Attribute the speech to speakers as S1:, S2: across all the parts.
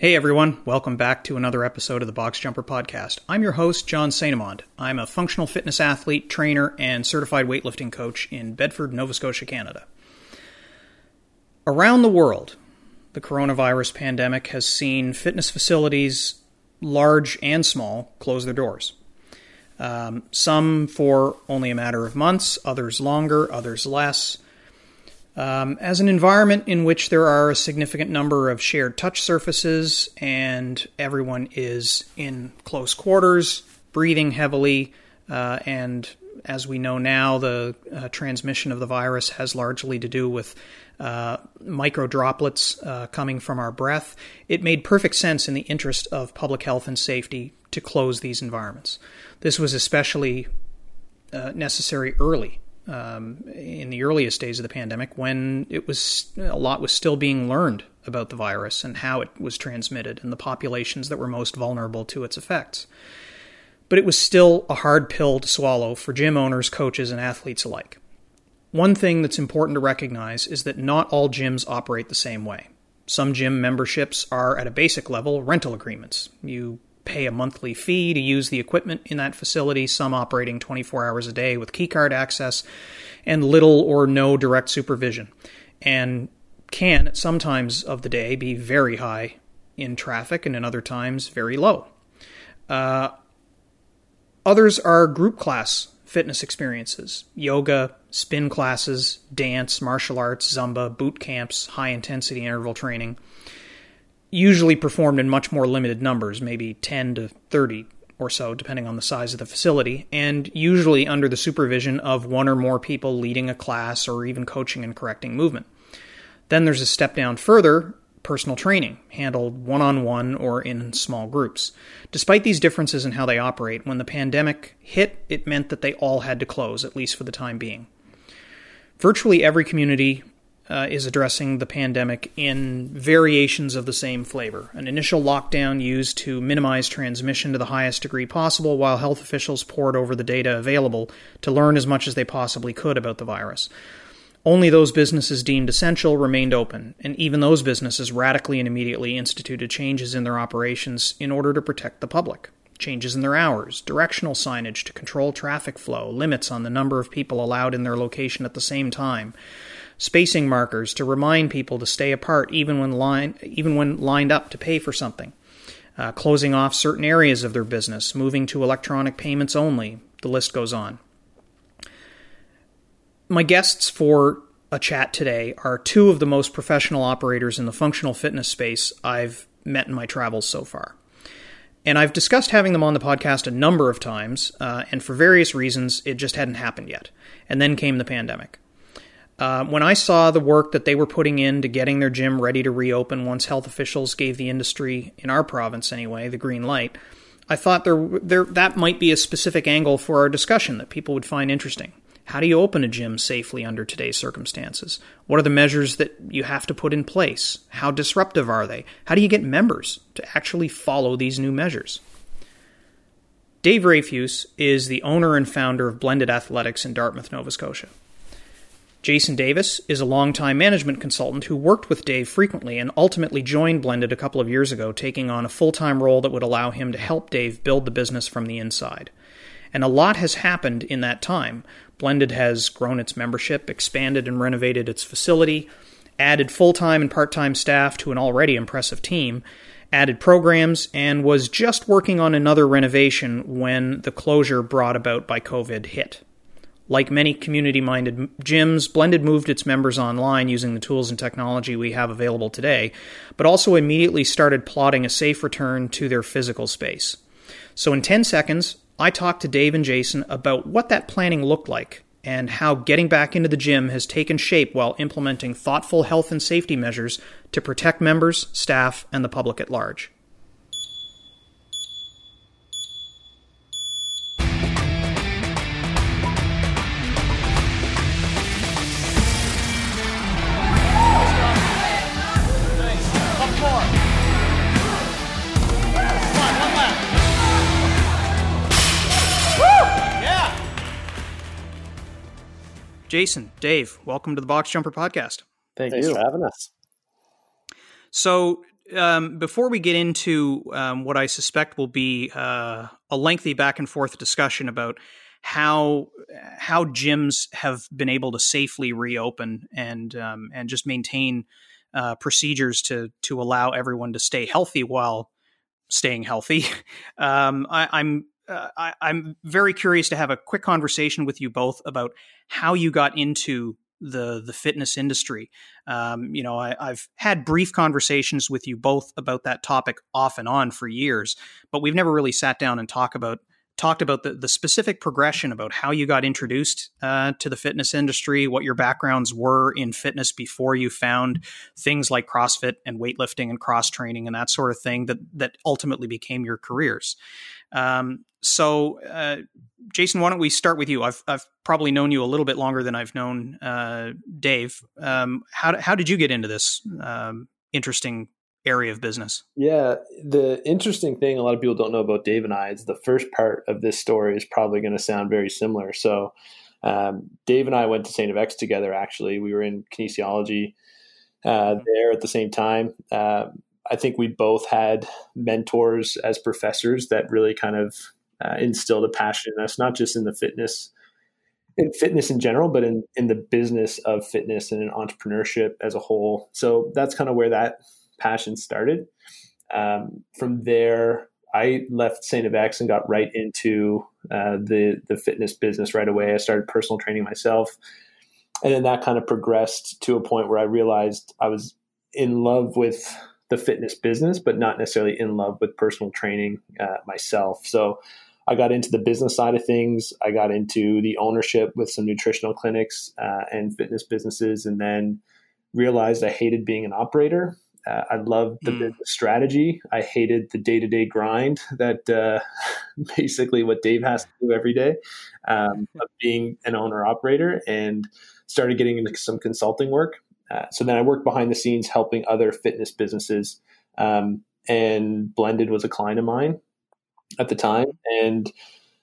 S1: Hey everyone, welcome back to another episode of the Box Jumper Podcast. I'm your host, John Sainamond. I'm a functional fitness athlete, trainer, and certified weightlifting coach in Bedford, Nova Scotia, Canada. Around the world, the coronavirus pandemic has seen fitness facilities, large and small, close their doors. Um, some for only a matter of months, others longer, others less. Um, as an environment in which there are a significant number of shared touch surfaces and everyone is in close quarters, breathing heavily, uh, and as we know now, the uh, transmission of the virus has largely to do with uh, micro droplets uh, coming from our breath. It made perfect sense in the interest of public health and safety to close these environments. This was especially uh, necessary early um, in the earliest days of the pandemic when it was a lot was still being learned about the virus and how it was transmitted and the populations that were most vulnerable to its effects. But it was still a hard pill to swallow for gym owners, coaches, and athletes alike. One thing that's important to recognize is that not all gyms operate the same way. Some gym memberships are at a basic level rental agreements. You pay a monthly fee to use the equipment in that facility, some operating 24 hours a day with keycard access and little or no direct supervision, and can, at some times of the day, be very high in traffic and in other times very low. Uh, others are group class fitness experiences. Yoga, spin classes, dance, martial arts, Zumba, boot camps, high intensity interval training usually performed in much more limited numbers, maybe 10 to 30 or so, depending on the size of the facility, and usually under the supervision of one or more people leading a class or even coaching and correcting movement. Then there's a step down further personal training, handled one on one or in small groups. Despite these differences in how they operate, when the pandemic hit, it meant that they all had to close, at least for the time being. Virtually every community uh, is addressing the pandemic in variations of the same flavor. An initial lockdown used to minimize transmission to the highest degree possible, while health officials pored over the data available to learn as much as they possibly could about the virus. Only those businesses deemed essential remained open, and even those businesses radically and immediately instituted changes in their operations in order to protect the public. Changes in their hours, directional signage to control traffic flow, limits on the number of people allowed in their location at the same time, spacing markers to remind people to stay apart even when line, even when lined up to pay for something, uh, closing off certain areas of their business, moving to electronic payments only. The list goes on. My guests for a chat today are two of the most professional operators in the functional fitness space I've met in my travels so far. And I've discussed having them on the podcast a number of times, uh, and for various reasons, it just hadn't happened yet. And then came the pandemic. Uh, when I saw the work that they were putting into getting their gym ready to reopen once health officials gave the industry, in our province anyway, the green light, I thought there, there that might be a specific angle for our discussion that people would find interesting. How do you open a gym safely under today's circumstances? What are the measures that you have to put in place? How disruptive are they? How do you get members to actually follow these new measures? Dave Rafuse is the owner and founder of Blended Athletics in Dartmouth, Nova Scotia. Jason Davis is a longtime management consultant who worked with Dave frequently and ultimately joined Blended a couple of years ago, taking on a full time role that would allow him to help Dave build the business from the inside. And a lot has happened in that time. Blended has grown its membership, expanded and renovated its facility, added full time and part time staff to an already impressive team, added programs, and was just working on another renovation when the closure brought about by COVID hit. Like many community minded gyms, Blended moved its members online using the tools and technology we have available today, but also immediately started plotting a safe return to their physical space. So, in 10 seconds, I talked to Dave and Jason about what that planning looked like and how getting back into the gym has taken shape while implementing thoughtful health and safety measures to protect members, staff, and the public at large. Jason, Dave, welcome to the Box Jumper Podcast.
S2: Thank Thanks you for having us.
S1: So, um, before we get into um, what I suspect will be uh, a lengthy back and forth discussion about how how gyms have been able to safely reopen and um, and just maintain uh, procedures to to allow everyone to stay healthy while staying healthy. Um, I, am uh, I, I'm very curious to have a quick conversation with you both about how you got into the the fitness industry. Um, you know, I, have had brief conversations with you both about that topic off and on for years, but we've never really sat down and talk about talked about the, the specific progression about how you got introduced uh, to the fitness industry, what your backgrounds were in fitness before you found things like CrossFit and weightlifting and cross training and that sort of thing that that ultimately became your careers. Um, so, uh, Jason, why don't we start with you? I've I've probably known you a little bit longer than I've known uh, Dave. Um, how how did you get into this um, interesting area of business?
S2: Yeah, the interesting thing a lot of people don't know about Dave and I is the first part of this story is probably going to sound very similar. So, um, Dave and I went to St. FX together. Actually, we were in kinesiology uh, mm-hmm. there at the same time. Uh, I think we both had mentors as professors that really kind of uh, instilled a passion in us, not just in the fitness, in fitness in general, but in in the business of fitness and in entrepreneurship as a whole. So that's kind of where that passion started. Um, from there, I left St. FX and got right into uh, the the fitness business right away. I started personal training myself, and then that kind of progressed to a point where I realized I was in love with the fitness business, but not necessarily in love with personal training uh, myself. So I got into the business side of things. I got into the ownership with some nutritional clinics uh, and fitness businesses, and then realized I hated being an operator. Uh, I loved the mm. business strategy. I hated the day to day grind that uh, basically what Dave has to do every day um, of being an owner operator and started getting into some consulting work. Uh, so then I worked behind the scenes helping other fitness businesses. Um, and Blended was a client of mine at the time. And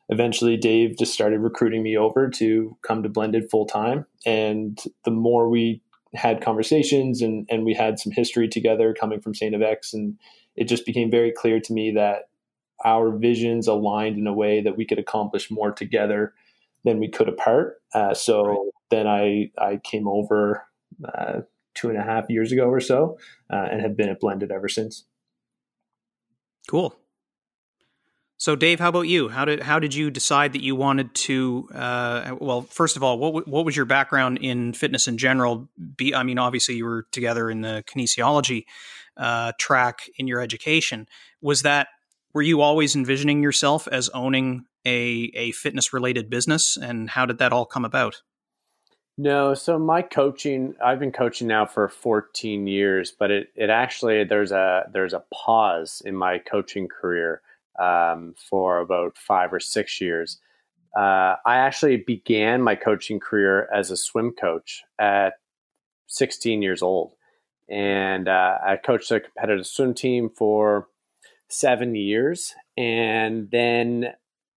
S2: eventually Dave just started recruiting me over to come to Blended full time. And the more we had conversations and, and we had some history together coming from St. FX, and it just became very clear to me that our visions aligned in a way that we could accomplish more together than we could apart. Uh, so right. then I, I came over uh, two and a half years ago or so uh, and have been at Blended ever since.
S1: Cool. So, Dave, how about you? How did how did you decide that you wanted to? Uh, well, first of all, what what was your background in fitness in general? Be, I mean, obviously, you were together in the kinesiology uh, track in your education. Was that were you always envisioning yourself as owning a a fitness related business, and how did that all come about?
S3: No, so my coaching, I've been coaching now for 14 years, but it, it actually there's a there's a pause in my coaching career um, for about five or six years. Uh, I actually began my coaching career as a swim coach at 16 years old. And uh, I coached a competitive swim team for seven years. And then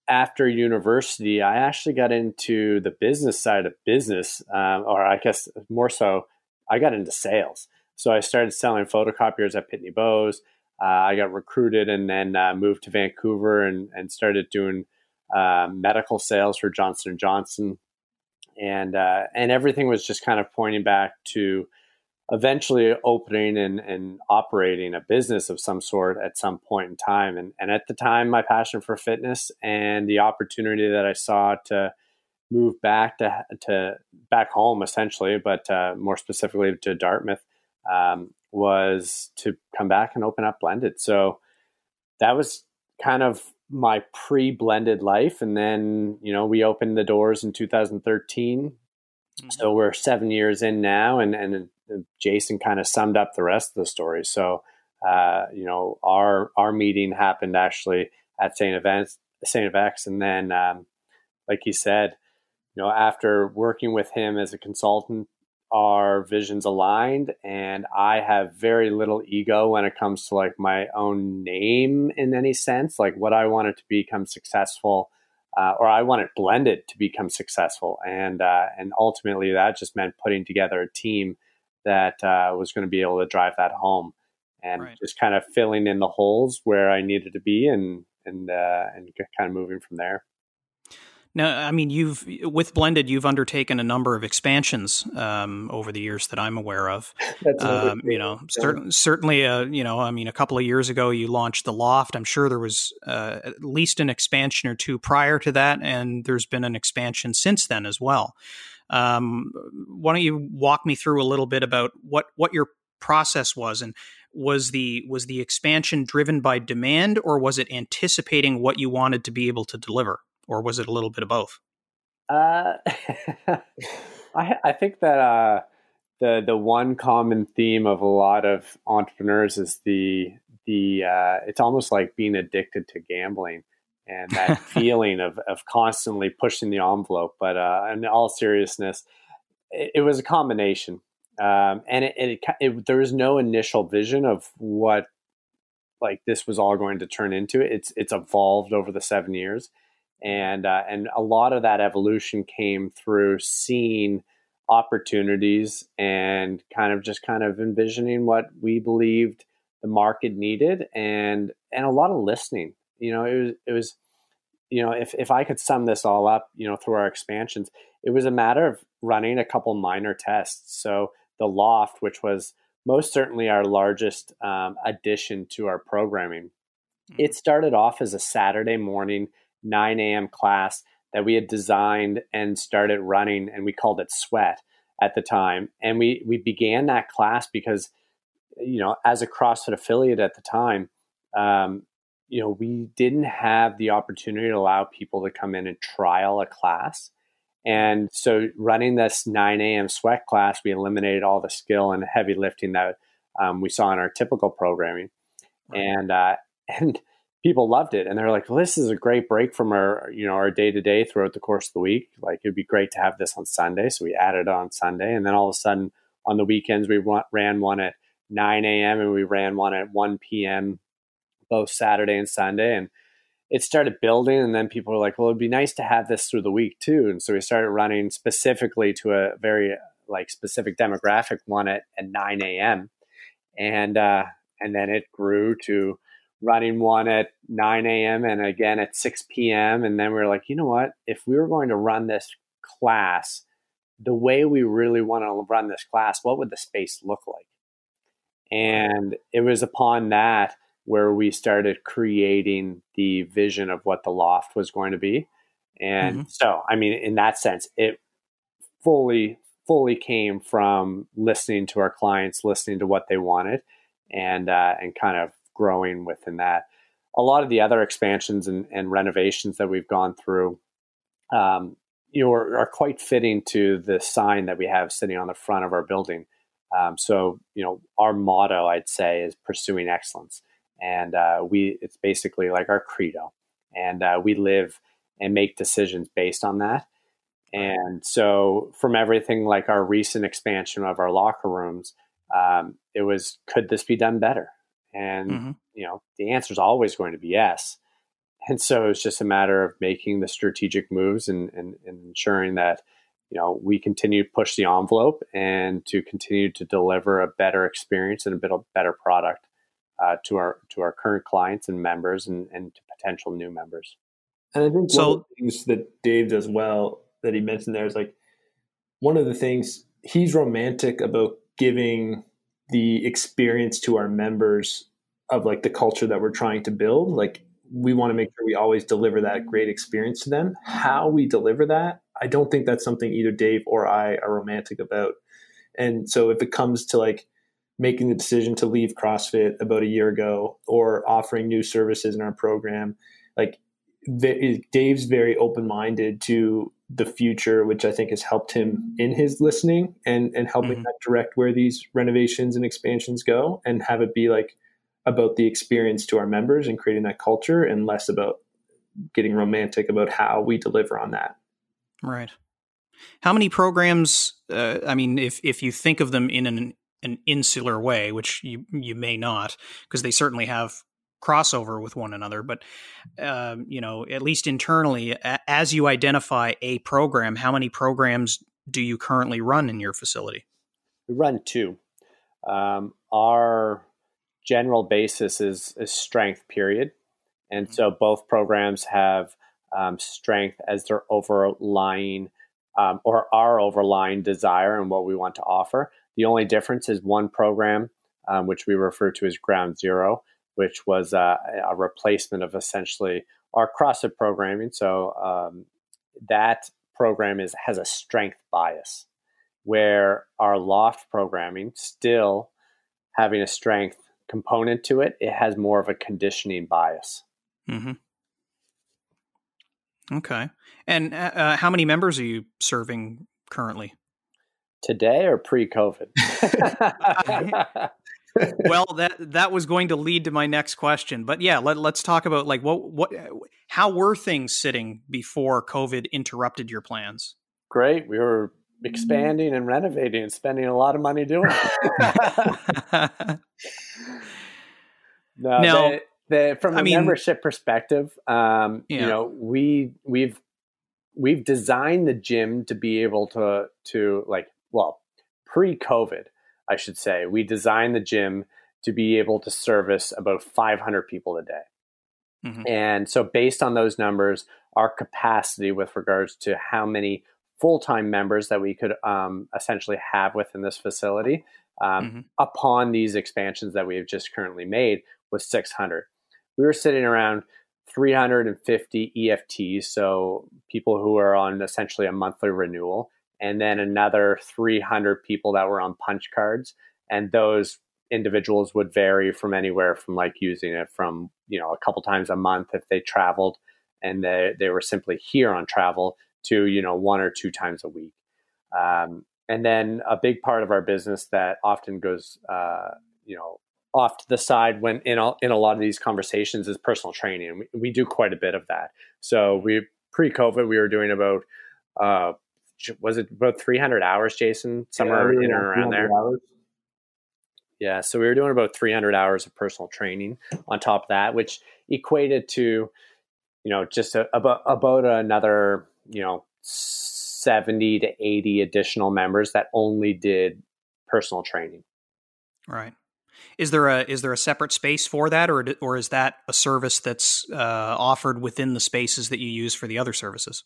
S3: after university, I actually got into the business side of business, um, or I guess more so, I got into sales. So I started selling photocopiers at Pitney Bowes uh, I got recruited and then uh, moved to Vancouver and, and started doing uh, medical sales for Johnson and Johnson, and uh, and everything was just kind of pointing back to eventually opening and, and operating a business of some sort at some point in time. And, and at the time, my passion for fitness and the opportunity that I saw to move back to, to back home essentially, but uh, more specifically to Dartmouth, um, was to come back and open up blended. So that was kind of my pre-blended life and then you know we opened the doors in 2013 mm-hmm. so we're seven years in now and and jason kind of summed up the rest of the story so uh, you know our our meeting happened actually at saint events saint FX and then um, like he said you know after working with him as a consultant our visions aligned and i have very little ego when it comes to like my own name in any sense like what i wanted to become successful uh, or i wanted blended to become successful and uh, and ultimately that just meant putting together a team that uh, was going to be able to drive that home and right. just kind of filling in the holes where I needed to be and and uh, and kind of moving from there.
S1: Now, I mean, you've with Blended, you've undertaken a number of expansions um, over the years that I'm aware of. um, you know, certain, certainly, uh, you know, I mean, a couple of years ago, you launched the Loft. I'm sure there was uh, at least an expansion or two prior to that, and there's been an expansion since then as well. Um, why don't you walk me through a little bit about what what your process was and was the was the expansion driven by demand or was it anticipating what you wanted to be able to deliver? Or was it a little bit of both?
S3: Uh, I, I think that uh, the the one common theme of a lot of entrepreneurs is the the uh, it's almost like being addicted to gambling and that feeling of of constantly pushing the envelope. But uh, in all seriousness, it, it was a combination, um, and it, it, it, there was no initial vision of what like this was all going to turn into. It's it's evolved over the seven years and uh, and a lot of that evolution came through seeing opportunities and kind of just kind of envisioning what we believed the market needed and and a lot of listening you know it was it was you know if if i could sum this all up you know through our expansions it was a matter of running a couple minor tests so the loft which was most certainly our largest um, addition to our programming mm-hmm. it started off as a saturday morning 9 a.m. class that we had designed and started running, and we called it Sweat at the time. And we we began that class because, you know, as a CrossFit affiliate at the time, um, you know, we didn't have the opportunity to allow people to come in and trial a class. And so, running this 9 a.m. sweat class, we eliminated all the skill and heavy lifting that um, we saw in our typical programming. Right. And uh, and people loved it and they're like well this is a great break from our you know our day to day throughout the course of the week. Like it'd be great to have this on sunday. So we added on sunday and then all of a sudden on the weekends we ran one at 9 a.m and we ran one at 1 p.m both saturday and sunday and it started building and then people were like well it'd be nice to have this through the week too. And so we started running specifically to a very like specific demographic one at, at 9 a.m and uh and then it grew to running one at 9 a.m. and again at 6 p.m. And then we are like, you know what? If we were going to run this class the way we really want to run this class, what would the space look like? And it was upon that where we started creating the vision of what the loft was going to be. And mm-hmm. so, I mean, in that sense, it fully, fully came from listening to our clients, listening to what they wanted, and uh, and kind of growing within that. A lot of the other expansions and, and renovations that we've gone through, um, you know, are, are, quite fitting to the sign that we have sitting on the front of our building. Um, so, you know, our motto, I'd say, is pursuing excellence, and uh, we it's basically like our credo, and uh, we live and make decisions based on that. And so, from everything like our recent expansion of our locker rooms, um, it was could this be done better? And, mm-hmm. you know, the answer is always going to be yes. And so it's just a matter of making the strategic moves and, and, and ensuring that, you know, we continue to push the envelope and to continue to deliver a better experience and a bit of better product uh, to our to our current clients and members and, and to potential new members.
S2: And I think so, one of the things that Dave does well that he mentioned there is like one of the things he's romantic about giving the experience to our members of like the culture that we're trying to build like we want to make sure we always deliver that great experience to them. How we deliver that i don't think that's something either dave or i are romantic about. And so if it comes to like making the decision to leave crossfit about a year ago or offering new services in our program like dave's very open-minded to the future, which I think has helped him in his listening and and helping mm-hmm. that direct where these renovations and expansions go, and have it be like about the experience to our members and creating that culture, and less about getting romantic about how we deliver on that.
S1: Right. How many programs? Uh, I mean, if if you think of them in an an insular way, which you you may not, because they certainly have crossover with one another but um, you know at least internally a- as you identify a program how many programs do you currently run in your facility
S3: we run two um, our general basis is, is strength, period. And
S1: Mhm.
S3: so both programs have um, strength as their overlying um, or our overlying desire and what we want to offer. The only difference is one program, um, which we refer to as Ground Zero, which was uh, a replacement of essentially our CrossFit programming. So um, that program is has a strength bias, where our Loft programming still having a strength component to it, it has more of a conditioning bias.
S1: hmm Okay. And uh, uh, how many members are you serving currently?
S3: Today or pre-COVID?
S1: well, that that was going to lead to my next question, but yeah, let, let's talk about like what what how were things sitting before COVID interrupted your plans?
S3: Great. We were expanding and renovating and spending a lot of money doing it. no,
S1: Now-
S3: from a
S1: I mean-
S3: membership perspective, um,
S1: Yeah.
S3: you know, we we've we've designed the gym to be able to to like well pre-COVID, I should say, we designed the gym to be able to service about 500 people a day.
S1: Mhm.
S3: And so, based on those numbers, our capacity with regards to how many full time members that we could um, essentially have within this facility um,
S1: Mhm.
S3: upon these expansions that we have just currently made was 600. We were sitting around 350 EFTs, so people who are on essentially a monthly renewal, and then another 300 people that were on punch cards. And those individuals would vary from anywhere from like using it from you know a couple times a month if they traveled and they, they were simply here on travel to you know one or two times a week. Um, and then a big part of our business that often goes uh, you know off to the side when in a, in a lot of these conversations is personal training. We, we do quite a bit of that. So we pre-covid we were doing about uh, was it about 300 hours jason somewhere
S2: Yeah,
S3: in or around there
S2: hours.
S3: yeah, so we were doing about 300 hours of personal training on top of that, which equated to, you know, just a, about about another, you know, 70 to 80 additional members that only did personal training.
S1: Right. Is there a is there a separate space for that, or or is that a service that's uh, offered within the spaces that you use for the other services?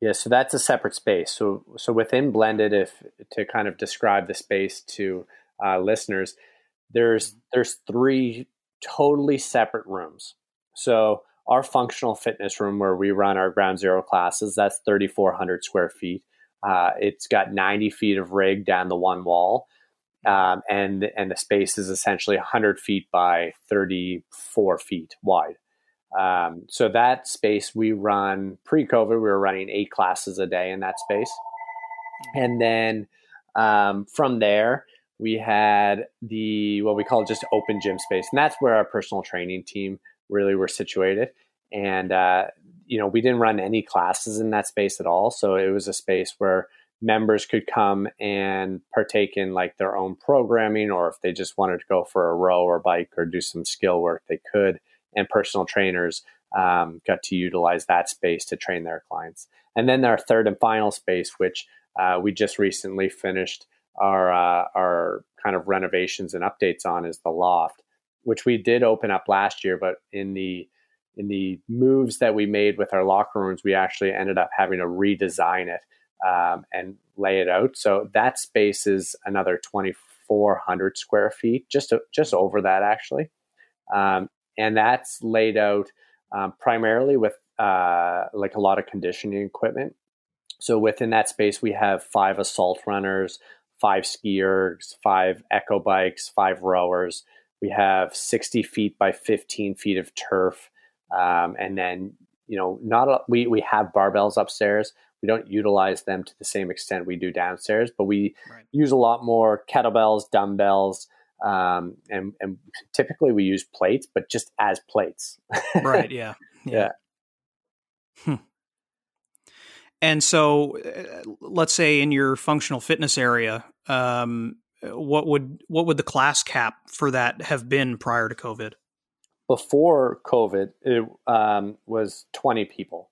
S3: Yeah, so that's a separate space. So so within Blended, if to kind of describe the space to uh, listeners, there's there's three totally separate rooms. So our functional fitness room where we run our ground zero classes, that's 3,400 square feet. Uh, it's got 90 feet of rig down the one wall, um, and and the space is essentially 100 feet by 34 feet wide. Um, so that space we run pre-COVID, we were running eight classes a day in that space, and then um, from there we had the what we call just open gym space, and that's where our personal training team really were situated. And uh, you know, we didn't run any classes in that space at all, so it was a space where members could come and partake in like their own programming, or if they just wanted to go for a row or bike or do some skill work, they could. And personal trainers um, got to utilize that space to train their clients. And then our third and final space, which uh, we just recently finished our uh, our kind of renovations and updates on, is the loft, which we did open up last year, but in the in the moves that we made with our locker rooms, we actually ended up having to redesign it um, and lay it out. So that space is another 2,400 square feet, just to, just over that actually, um, and that's laid out um, primarily with uh, like a lot of conditioning equipment. So within that space, we have five assault runners, five skiers, five echo bikes, five rowers. We have 60 feet by 15 feet of turf. Um, and then, you know, not a, we, we have barbells upstairs. We don't utilize them to the same extent we do downstairs, but we
S1: Right.
S3: use a lot more kettlebells, dumbbells, um, and, and typically we use plates, but just as plates.
S1: right. Yeah.
S3: Yeah.
S1: Hmm. And so, uh, let's say in your functional fitness area, um, what would what would the class cap for that have been prior to COVID?
S3: Before COVID, it um, was 20 people.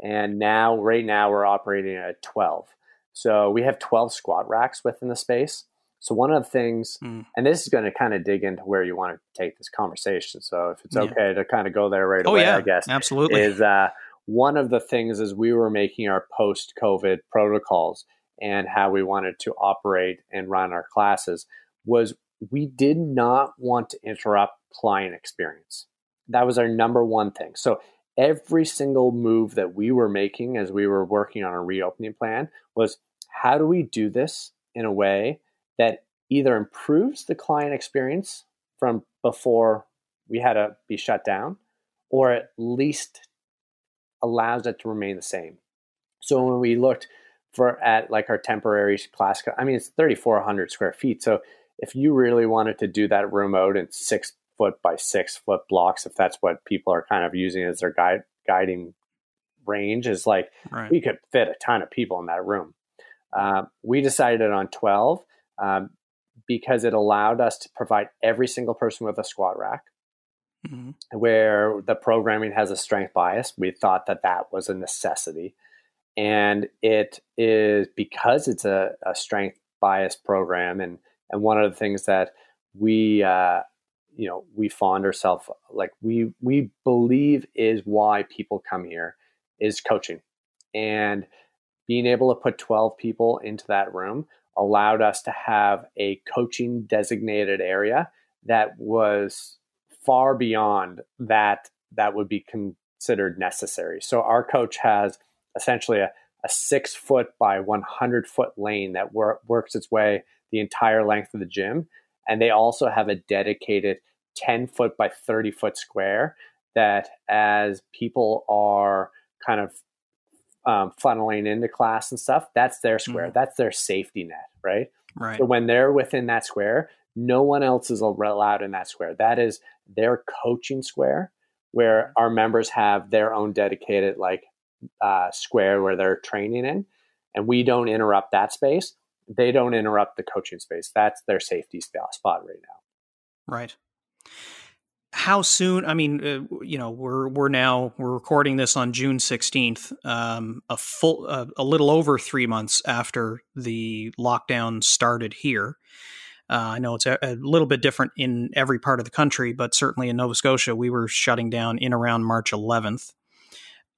S3: And now, right now, we're operating at 12. So we have 12 squat racks within the space. So one of the things, mm. and this is going to kind of dig into where you want to take this conversation. So if it's okay yeah. to kind of go there right
S1: oh,
S3: away,
S1: yeah,
S3: I guess
S1: absolutely
S3: is uh, one of the things as we were making our post-COVID protocols and how we wanted to operate and run our classes was we did not want to interrupt client experience. That was our number one thing. So every single move that we were making as we were working on a reopening plan was how do we do this in a way that either improves the client experience from before we had to be shut down or at least allows it to remain the same. So when we looked for at like our temporary class, I mean it's 3,400 square feet. So if you really wanted to do that remote in six foot by six foot blocks, if that's what people are kind of using as their guide guiding range, is like right. we could fit a ton of people in that room. Uh, we decided on 12 um, because it allowed us to provide every single person with a squat rack. Mm-hmm. Where the programming has a strength bias, we thought that that was a necessity. And it is because it's a, a strength bias program, and, and one of the things that we uh, you know we fond ourselves like we we believe is why people come here is coaching and being able to put 12 people into that room allowed us to have a coaching designated area that was far beyond that that would be considered necessary. So our coach has essentially a, a six foot by 100 foot lane that wor- works its way the entire length of the gym. And they also have a dedicated 10 foot by 30 foot square that as people are kind of um, funneling into class and stuff, that's their square. Mm-hmm. That's their safety net, right?
S1: Right.
S3: So when they're within that square, no one else is allowed in that square. That is their coaching square, where our members have their own dedicated like uh, square where they're training in, and we don't interrupt that space. They don't interrupt the coaching space. That's their safety spot right now.
S1: Right how soon i mean uh, you know we're we're now we're recording this on june 16th um, a full uh, a little over three months after the lockdown started here. Uh, i know it's a, a, little bit different in every part of the country but certainly in nova scotia we were shutting down in around march 11th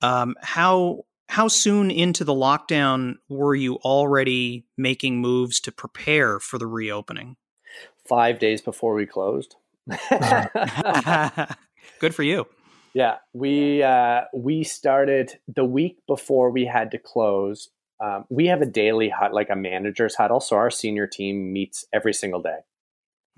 S1: um, how how soon into the lockdown were you already making moves to prepare for the reopening?
S3: Five days before we closed
S1: Good for you.
S3: Yeah, we uh, we started the week before we had to close. Um, we have a daily hut, like a manager's huddle, so our senior team meets every single day,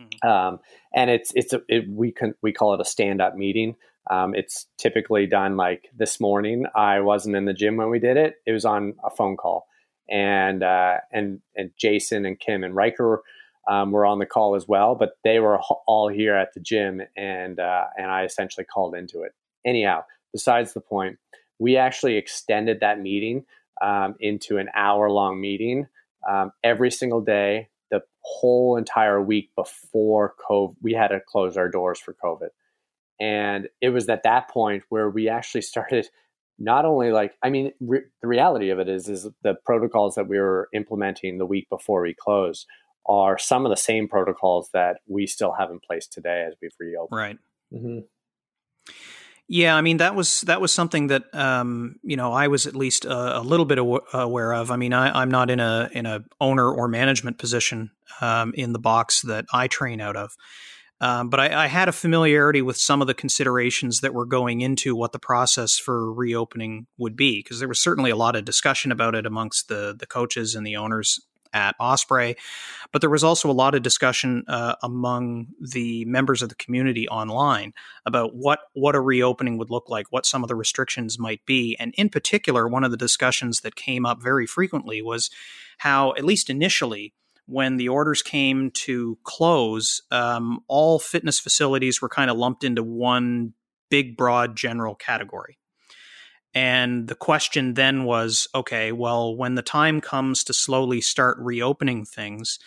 S3: mm-hmm. um, and it's it's a, it, we can we call it a stand up meeting. Um, it's typically done like this morning. I wasn't in the gym when we did it. It was on a phone call, and uh, and and Jason and Kim and Riker um, were on the call as well, but they were all here at the gym, and uh, and I essentially called into it. Anyhow, besides the point, we actually extended that meeting um, into an hour long meeting um, every single day, the whole entire week before COVID. We had to close our doors for COVID, and it was at that point where we actually started not only like i mean re- the reality of it is is the protocols that we were implementing the week before we closed are some of the same protocols that we still have in place today as we've reopened.
S1: Right. Mm-hmm. Yeah, I mean that was that was something that um, you know I was at least a, a little bit aw- aware of. I mean I, am not in a in a owner or management position um, in the box that I train out of, um, but I, I, had a familiarity with some of the considerations that were going into what the process for reopening would be because there was certainly a lot of discussion about it amongst the the coaches and the owners at Osprey. But there was also a lot of discussion uh, among the members of the community online about what what a reopening would look like, what some of the restrictions might be, and in particular, one of the discussions that came up very frequently was how, at least initially. When the orders came to close, um, all fitness facilities were kind of lumped into one big, broad, general category. And the question then was okay, well, when the time comes to slowly start reopening things,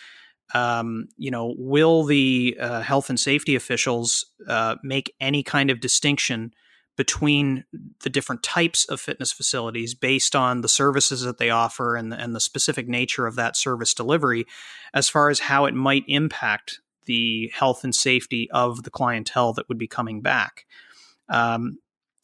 S1: um, you know, will the uh, health and safety officials uh, make any kind of distinction between the different types of fitness facilities based on the services that they offer and, and the specific nature of that service delivery, as far as how it might impact the health and safety of the clientele that would be coming back. Um,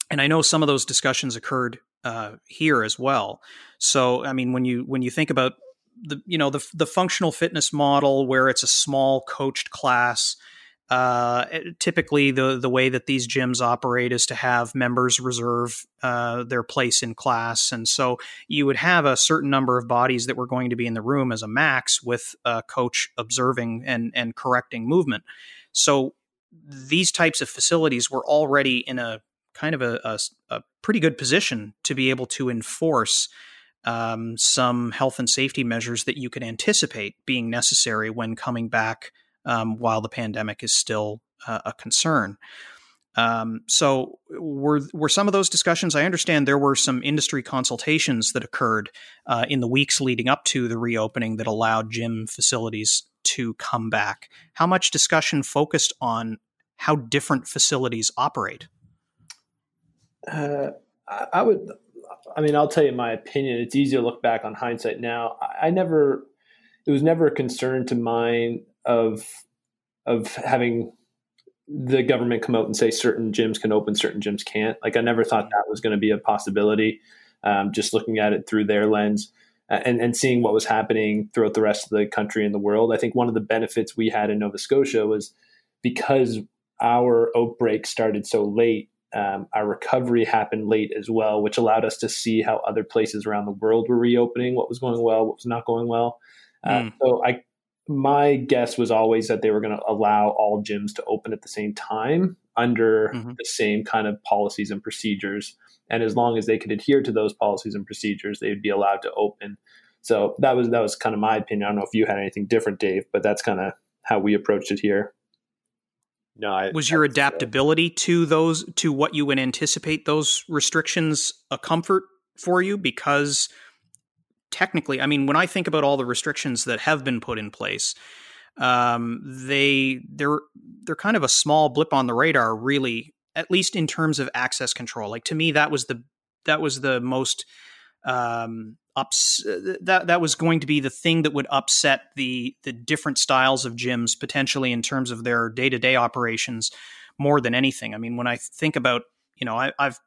S1: and I know some of those discussions occurred uh, here as well. So, I mean, when you when you think about the you know the the functional fitness model where it's a small coached class uh, typically, the the way that these gyms operate is to have members reserve uh, their place in class, and so you would have a certain number of bodies that were going to be in the room as a max, with a coach observing and and correcting movement. So these types of facilities were already in a kind of a, a, a pretty good position to be able to enforce um, some health and safety measures that you could anticipate being necessary when coming back um, while the pandemic is still uh, a concern. Um, so were were some of those discussions? I understand there were some industry consultations that occurred uh, in the weeks leading up to the reopening that allowed gym facilities to come back. How much discussion focused on how different facilities operate?
S2: Uh, I would. I mean, I'll tell you my opinion. It's easy to look back on hindsight now. I never. It was never a concern to mine of of having the government come out and say certain gyms can open, certain gyms can't. Like I never thought that was going to be a possibility. Um, just looking at it through their lens and and seeing what was happening throughout the rest of the country and the world. I think one of the benefits we had in Nova Scotia was because our outbreak started so late. Um, our recovery happened late as well, which allowed us to see how other places around the world were reopening, what was going well, what was not going well. Uh, mm. So I my guess was always that they were going to allow all gyms to open at the same time under mm-hmm. the same kind of policies and procedures. And as long as they could adhere to those policies and procedures, they'd be allowed to open. So that was that was kind of my opinion. I don't know if you had anything different, Dave, but that's kind of how we approached it here.
S1: No, I, was your adaptability to those to what you would anticipate those restrictions a comfort for you because technically, I mean, when I think about all the restrictions that have been put in place, um, they they're they're kind of a small blip on the radar, really, at least in terms of access control. Like to me, that was the that was the most um, ups uh, that that was going to be the thing that would upset the the different styles of gyms potentially in terms of their day to day operations more than anything. I mean, when I think about you know I, I've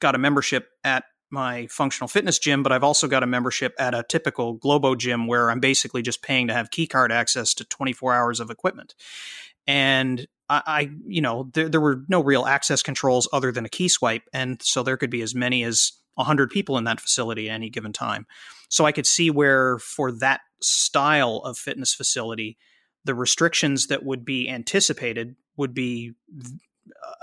S1: got a membership at my functional fitness gym, but I've also got a membership at a typical Globo gym where I'm basically just paying to have keycard access to 24 hours of equipment. And I, I you know, there, there were no real access controls other than a key swipe. And so there could be as many as 100 people in that facility at any given time. So I could see where, for that style of fitness facility, the restrictions that would be anticipated would be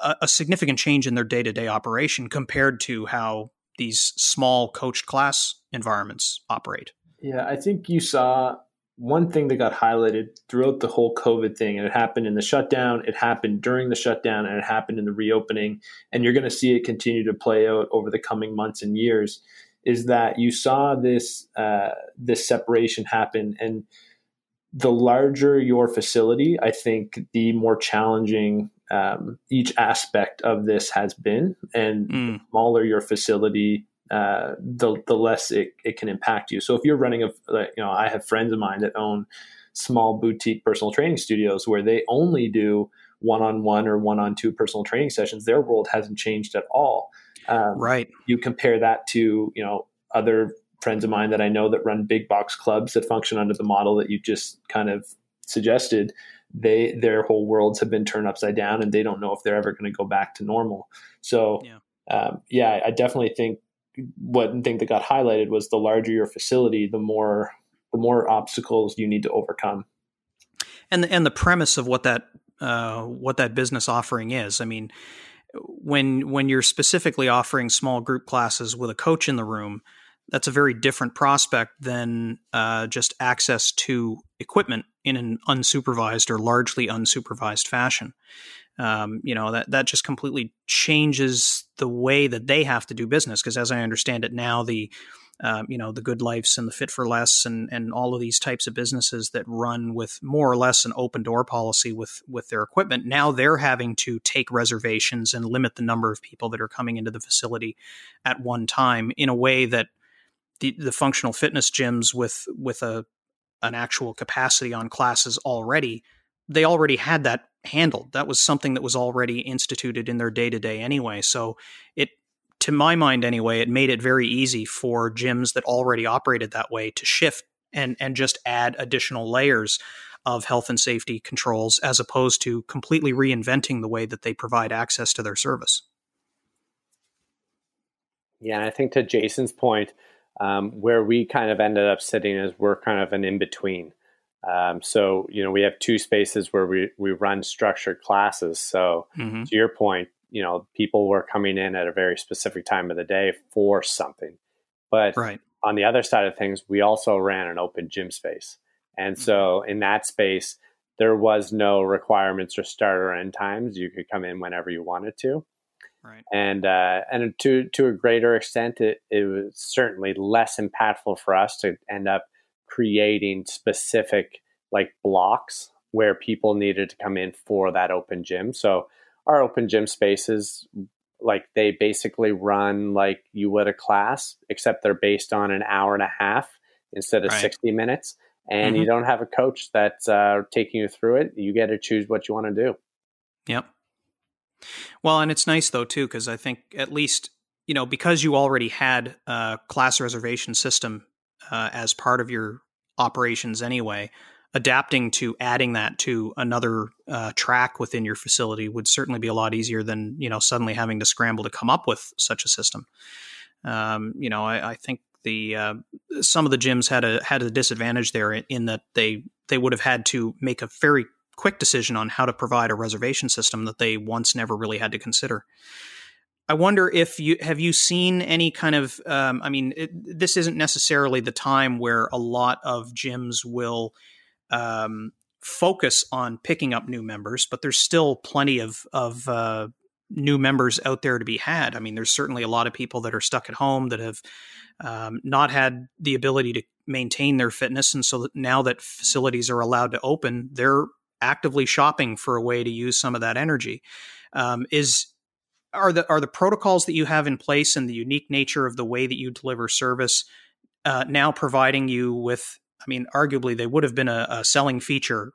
S1: a, a significant change in their day to day operation compared to how these small coached class environments operate.
S2: Yeah, I think you saw one thing that got highlighted throughout the whole COVID thing, and it happened in the shutdown, it happened during the shutdown, and it happened in the reopening. And you're going to see it continue to play out over the coming months and years. Is that you saw this uh, this separation happen, and the larger your facility, I think the more challenging um, each aspect of this has been, and mm. the smaller your facility, uh, the the less it, it can impact you. So if you're running a, you know, I have friends of mine that own small boutique personal training studios where they only do one-on-one or one-on-two personal training sessions. Their world hasn't changed at all.
S1: Um, right.
S2: You compare that to you know other friends of mine that I know that run big box clubs that function under the model that you just kind of suggested they their whole worlds have been turned upside down and they don't know if they're ever going to go back to normal so yeah. Um, yeah i definitely think one thing that got highlighted was the larger your facility the more the more obstacles you need to overcome
S1: and the, and the premise of what that uh, what that business offering is i mean when when you're specifically offering small group classes with a coach in the room that's a very different prospect than uh, just access to equipment in an unsupervised or largely unsupervised fashion. Um, you know that that just completely changes the way that they have to do business because, as I understand it now, the um, you know, the Good Lifes and the Fit for Less and, and all of these types of businesses that run with more or less an open door policy with, with their equipment. Now they're having to take reservations and limit the number of people that are coming into the facility at one time in a way that the, the functional fitness gyms with, with a, an actual capacity on classes already, they already had that handled. That was something that was already instituted in their day to day anyway. So it to my mind anyway, it made it very easy for gyms that already operated that way to shift and and just add additional layers of health and safety controls as opposed to completely reinventing the way that they provide access to their service.
S3: Yeah, and I think to Jason's point, um, where we kind of ended up sitting is we're kind of an in between. Um, so you know we have two spaces where we we run structured classes. So mm-hmm. to your point, you know people were coming in at a very specific time of the day for something but right. on the other side of things we also ran an open gym space and mm-hmm. so in that space there was no requirements or start or end times you could come in whenever you wanted to right and uh, and to to a greater extent it, it was certainly less impactful for us to end up creating specific like blocks where people needed to come in for that open gym. So our open gym spaces like they basically run like you would a class except they're based on an hour and a half instead of right. 60 minutes. And mm-hmm. you don't have a coach that's uh, taking you through it. You get to choose what you want to do.
S1: Yep. Well and it's nice though too because i think at least you know because you already had a class reservation system uh, as part of your operations anyway adapting to adding that to another uh, track within your facility would certainly be a lot easier than you know suddenly having to scramble to come up with such a system. Um, you know, I, I think the uh, some of the gyms had a had a disadvantage there in, in that they they would have had to make a very quick decision on how to provide a reservation system that they once never really had to consider. I wonder if you have you seen any kind of. Um, I mean, it, this isn't necessarily the time where a lot of gyms will um, focus on picking up new members, but there's still plenty of of uh, new members out there to be had. I mean, there's certainly a lot of people that are stuck at home that have um, not had the ability to maintain their fitness, and so now that facilities are allowed to open, they're actively shopping for a way to use some of that energy. Um, is are the are the protocols that you have in place and the unique nature of the way that you deliver service uh, now providing you with I mean, arguably they would have been a, a selling feature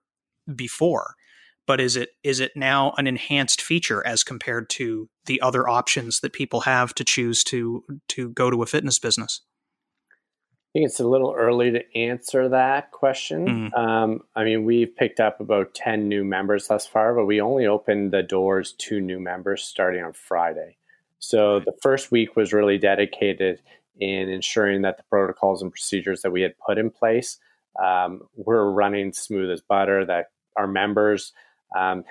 S1: before, but is it is it now an enhanced feature as compared to the other options that people have to choose to to go to a fitness business?
S3: I think it's a little early to answer that question. Mm-hmm. Um, I mean, we've picked up about 10 new members thus far, but we only opened the doors to new members starting on Friday. So the first week was really dedicated in ensuring that the protocols and procedures that we had put in place um, were running smooth as butter, that our members, um,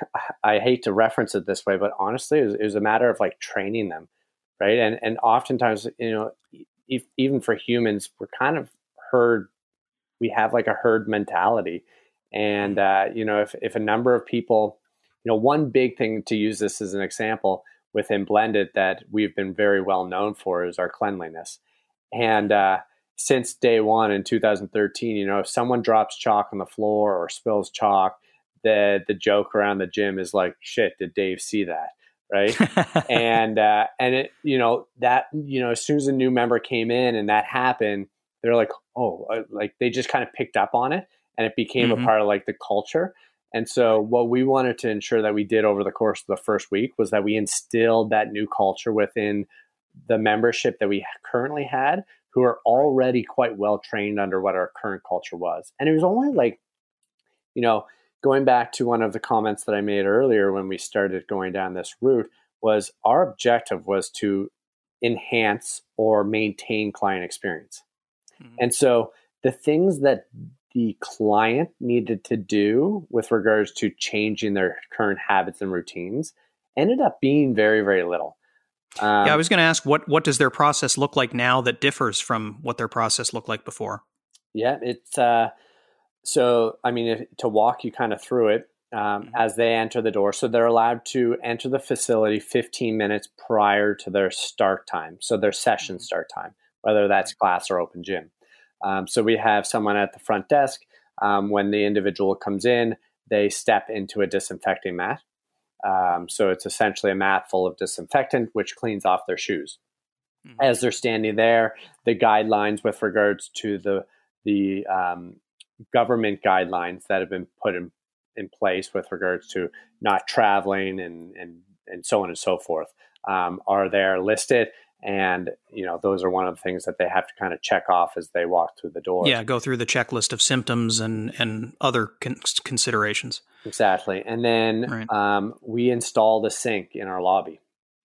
S3: I hate to reference it this way, but honestly, it was, it was, a matter of like training them, right? And, and oftentimes, you know, if, even for humans, we're kind of herd, we have like a herd mentality. And, uh, you know, if, if a number of people, you know, one big thing to use this as an example within Blended that we've been very well known for is our cleanliness. And uh, since day one in 2013, you know, if someone drops chalk on the floor or spills chalk, the the joke around the gym is like, "Shit, did Dave see that?" Right? and uh, and it, you know, that you know, as soon as a new member came in and that happened, they're like, "Oh," uh, like they just kind of picked up on it, and it became mm-hmm. a part of like the culture. And so, what we wanted to ensure that we did over the course of the first week was that we instilled that new culture within the membership that we currently had who are already quite well trained under what our current culture was. And it was only like, you know, going back to one of the comments that I made earlier when we started going down this route was our objective was to enhance or maintain client experience. Mm-hmm. And so the things that the client needed to do with regards to changing their current habits and routines ended up being very, very little.
S1: Um, yeah, I was going to ask what what does their process look like now that differs from what their process looked like before?
S3: Yeah, it's uh, so. I mean, if, to walk you kind of through it um, mm-hmm. as they enter the door. So they're allowed to enter the facility 15 minutes prior to their start time, so their session mm-hmm. start time. whether that's class or open gym. Um, so we have someone at the front desk. Um, when the individual comes in, they step into a disinfecting mat. Um, so it's essentially a mat full of disinfectant, which cleans off their shoes. Mm-hmm. As they're standing there, the guidelines with regards to the the um, government guidelines that have been put in, in place with regards to not traveling and and and so on and so forth um, are there listed. And you know those are one of the things that they have to kind of check off as they walk through the door.
S1: Yeah go through the checklist of symptoms and and other con- considerations.
S3: Exactly. And then right. um, we installed a sink in our lobby.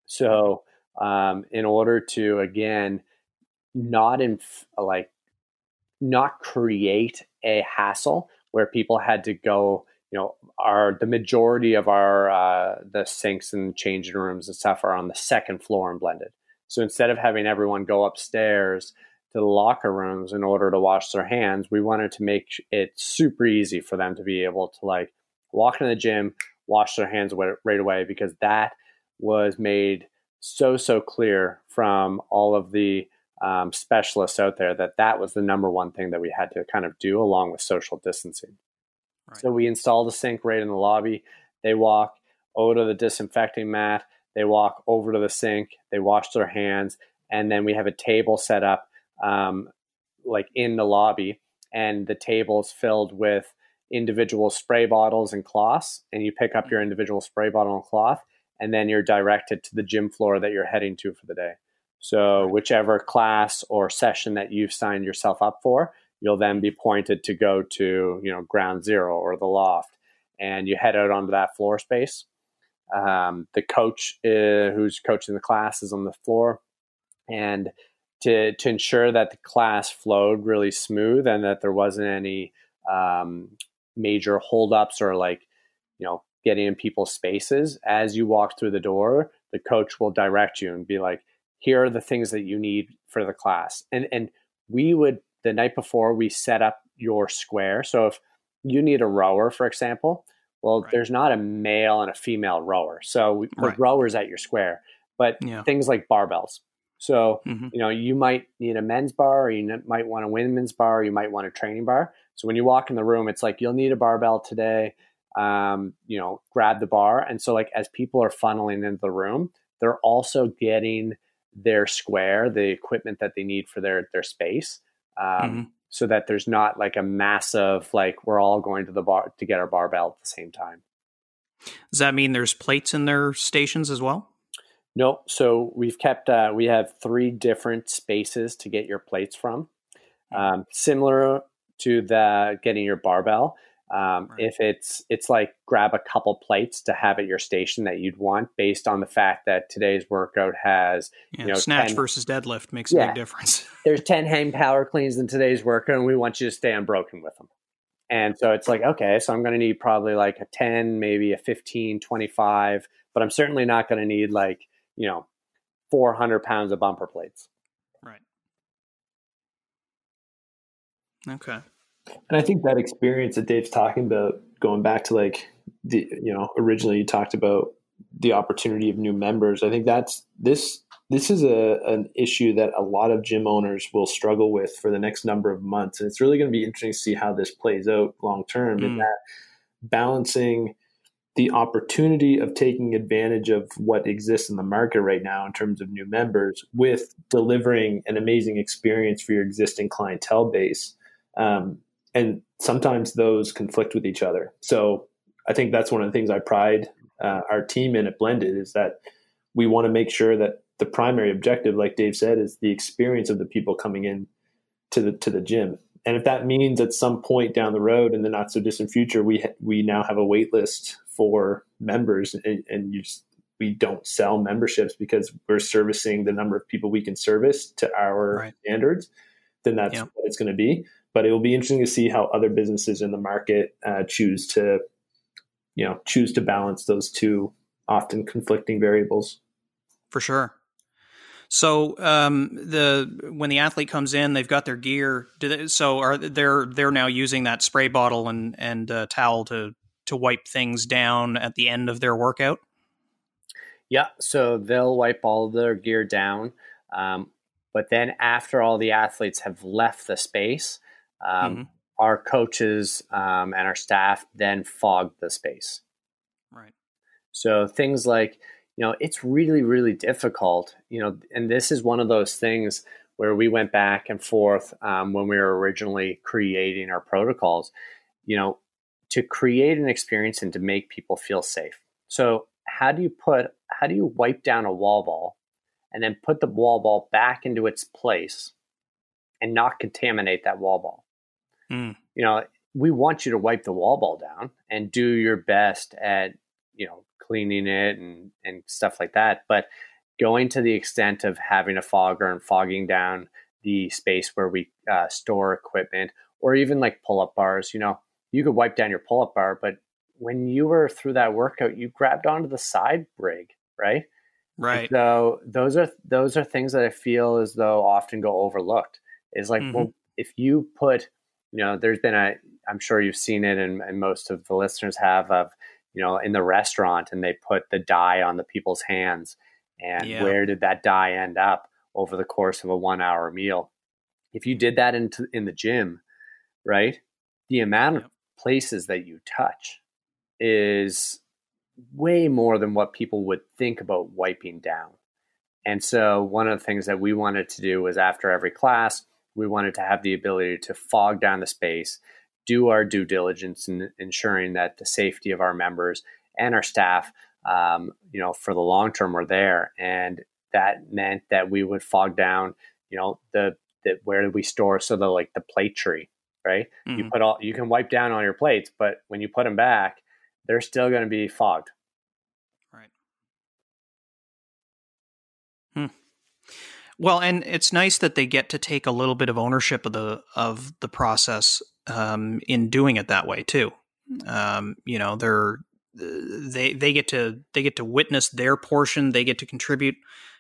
S3: So um, in order to again not in like not create a hassle where people had to go you know our the majority of our uh, the sinks and changing rooms and stuff are on the second floor and blended. So instead of having everyone go upstairs to the locker rooms in order to wash their hands, we wanted to make it super easy for them to be able to like walk into the gym, wash their hands right away because that was made so so clear from all of the um, specialists out there that that was the number one thing that we had to kind of do along with social distancing. Right. So we installed a sink right in the lobby. They walk over to the disinfecting mat. They walk over to the sink, they wash their hands, and then we have a table set up um, like in the lobby, and the table's filled with individual spray bottles and cloths, and you pick up your mm-hmm. individual spray bottle and cloth, and then you're directed to the gym floor that you're heading to for the day. So, whichever class or session that you've signed yourself up for, you'll then be pointed to go to, you know, ground zero or the loft, and you head out onto that floor space. Um, the coach uh, who's coaching the class is on the floor, and to to ensure that the class flowed really smooth and that there wasn't any um, major holdups or like you know getting in people's spaces as you walk through the door the coach will direct you and be like here are the things that you need for the class and and we would the night before we set up your square so if you need a rower for example well, right. there's not a male and a female rower. So we put right. rowers at your square, but yeah. things like barbells. So, mm-hmm. you know, you might need a men's bar or you might want a women's bar or you might want a training bar. So when you walk in the room, it's like, you'll need a barbell today. Um, you know, grab the bar. And so like, as people are funneling into the room, they're also getting their square, the equipment that they need for their, their space. Um, mm-hmm so that there's not like a massive like we're all going to the bar to get our barbell at the same time.
S1: Does that mean there's plates in their stations as well?
S3: No. So we've kept uh, we have three different spaces to get your plates from, hmm. um, similar to the getting your barbell. Um, right. If it's it's like grab a couple plates to have at your station that you'd want, based on the fact that today's workout has
S1: yeah, you know snatch 10, versus deadlift makes yeah, a big difference.
S3: there's ten hang power cleans in today's workout, and we want you to stay unbroken with them. And so it's like, okay, so I'm going to need probably like a 10, maybe a 15, 25, but I'm certainly not going to need like, you know, 400 pounds of bumper plates.
S1: Right. Okay.
S2: And I think that experience that Dave's talking about, going back to like the, you know, originally you talked about the opportunity of new members. I think that's this. This is a an issue that a lot of gym owners will struggle with for the next number of months, and it's really going to be interesting to see how this plays out long term. Mm. In that balancing the opportunity of taking advantage of what exists in the market right now in terms of new members with delivering an amazing experience for your existing clientele base. Um, and sometimes those conflict with each other. So I think that's one of the things I pride uh, our team in at Blended is that we want to make sure that the primary objective, like Dave said, is the experience of the people coming in to the to the gym. And if that means at some point down the road in the not so distant future, we ha- we now have a wait list for members, and, and you just, we don't sell memberships because we're servicing the number of people we can service to our right. standards, then that's what it's going to be but it will be interesting to see how other businesses in the market uh, choose to you know choose to balance those two often conflicting variables
S1: for sure so um, the when the athlete comes in, they've got their gear. They, so are they're they're now using that spray bottle and and uh, towel to to wipe things down at the end of their workout.
S3: Yeah, so they'll wipe all of their gear down. Um, But then after all the athletes have left the space, um, mm-hmm. our coaches um, and our staff then fog the space.
S1: Right.
S3: So things like, you know, it's really, really difficult, you know, and this is one of those things where we went back and forth um, when we were originally creating our protocols, you know, to create an experience and to make people feel safe. So how do you put, how do you wipe down a wall ball and then put the wall ball back into its place and not contaminate that wall ball? Mm. You know, we want you to wipe the wall ball down and do your best at, you know, cleaning it and, and stuff like that. But going to the extent of having a fogger and fogging down the space where we uh, store equipment or even like pull-up bars you know you could wipe down your pull-up bar but when you were through that workout you grabbed onto the side rig right
S1: right
S3: so those are those are things that i feel as though often go overlooked is like mm-hmm. well if you put you know there's been a i'm sure you've seen it and, and most of the listeners have of you know in the restaurant and they put the dye on the people's hands. And yeah. where did that dye end up over the course of a one hour meal? If you did that into in the gym right the amount of places that you touch is way more than what people would think about wiping down. And so one of the things that we wanted to do was after every class we wanted to have the ability to fog down the space do our due diligence in ensuring that the safety of our members and our staff um, you know, for the long term were there. And that meant that we would fog down, you know, the, the where we store so the like the plate tree, right? Mm-hmm. You put all you can wipe down all your plates, but when you put them back, they're still going to be fogged.
S1: Right. Hmm. Well, and it's nice that they get to take a little bit of ownership of the of the process um, in doing it that way too. Um, you know, they're they they get to they get to witness their portion. They get to contribute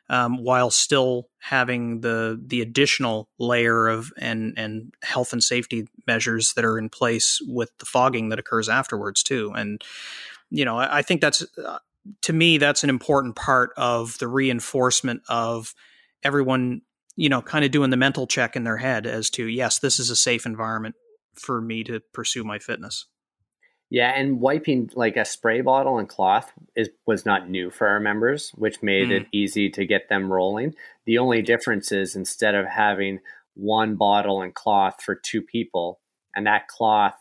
S1: um, while still having the the additional layer of and and health and safety measures that are in place with the fogging that occurs afterwards too. And you know, I, I think that's uh, to me that's an important part of the reinforcement of everyone you know kind of doing the mental check in their head as to yes this is a safe environment for me to pursue my fitness
S3: yeah, and wiping like a spray bottle and cloth is was not new for our members, which made mm. it easy to get them rolling. The only difference is instead of having one bottle and cloth for two people and that cloth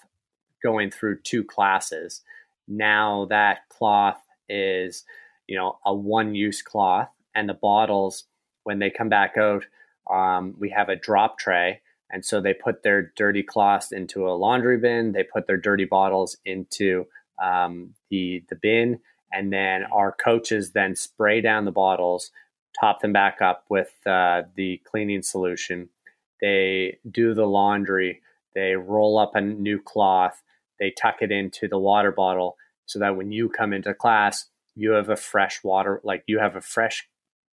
S3: going through two classes, now that cloth is, you know, a one use cloth and the bottles when they come back out, um, we have a drop tray and so they put their dirty cloths into a laundry bin. They put their dirty bottles into um, the the bin, and then our coaches then spray down the bottles, top them back up with uh, the cleaning solution. They do the laundry. They roll up a new cloth. They tuck it into the water bottle so that when you come into class, you have a fresh water, like you have a fresh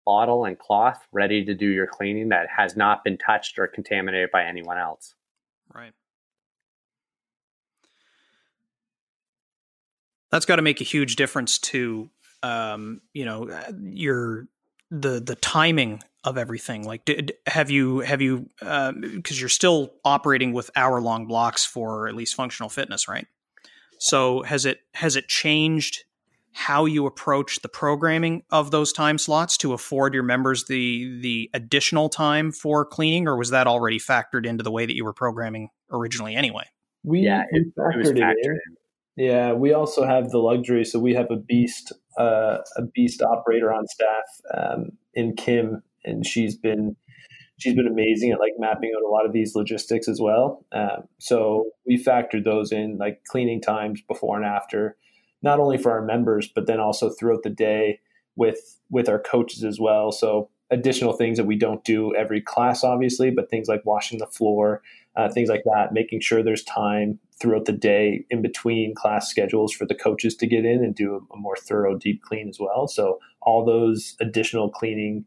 S3: bottle and cloth ready to do your cleaning that has not been touched or contaminated by anyone else.
S1: Right. That's got to make a huge difference to, um, you know, your the the timing of everything. Like, did, have you have you because um, you're still operating with hour long blocks for at least functional fitness, right? So has it has it changed how you approach the programming of those time slots to afford your members the the additional time for cleaning, or was that already factored into the way that you were programming originally anyway?
S2: We, yeah, it, factored, it, factored in. in. Yeah, we also have the luxury, so we have a beast, uh, a beast operator on staff um, in Kim, and she's been she's been amazing at like mapping out a lot of these logistics as well. Um, so we factored those in, like cleaning times before and after not only for our members, but then also throughout the day with with our coaches as well. So additional things that we don't do every class, obviously, but things like washing the floor, uh, things like that, making sure there's time throughout the day in between class schedules for the coaches to get in and do a, a more thorough deep clean as well. So all those additional cleaning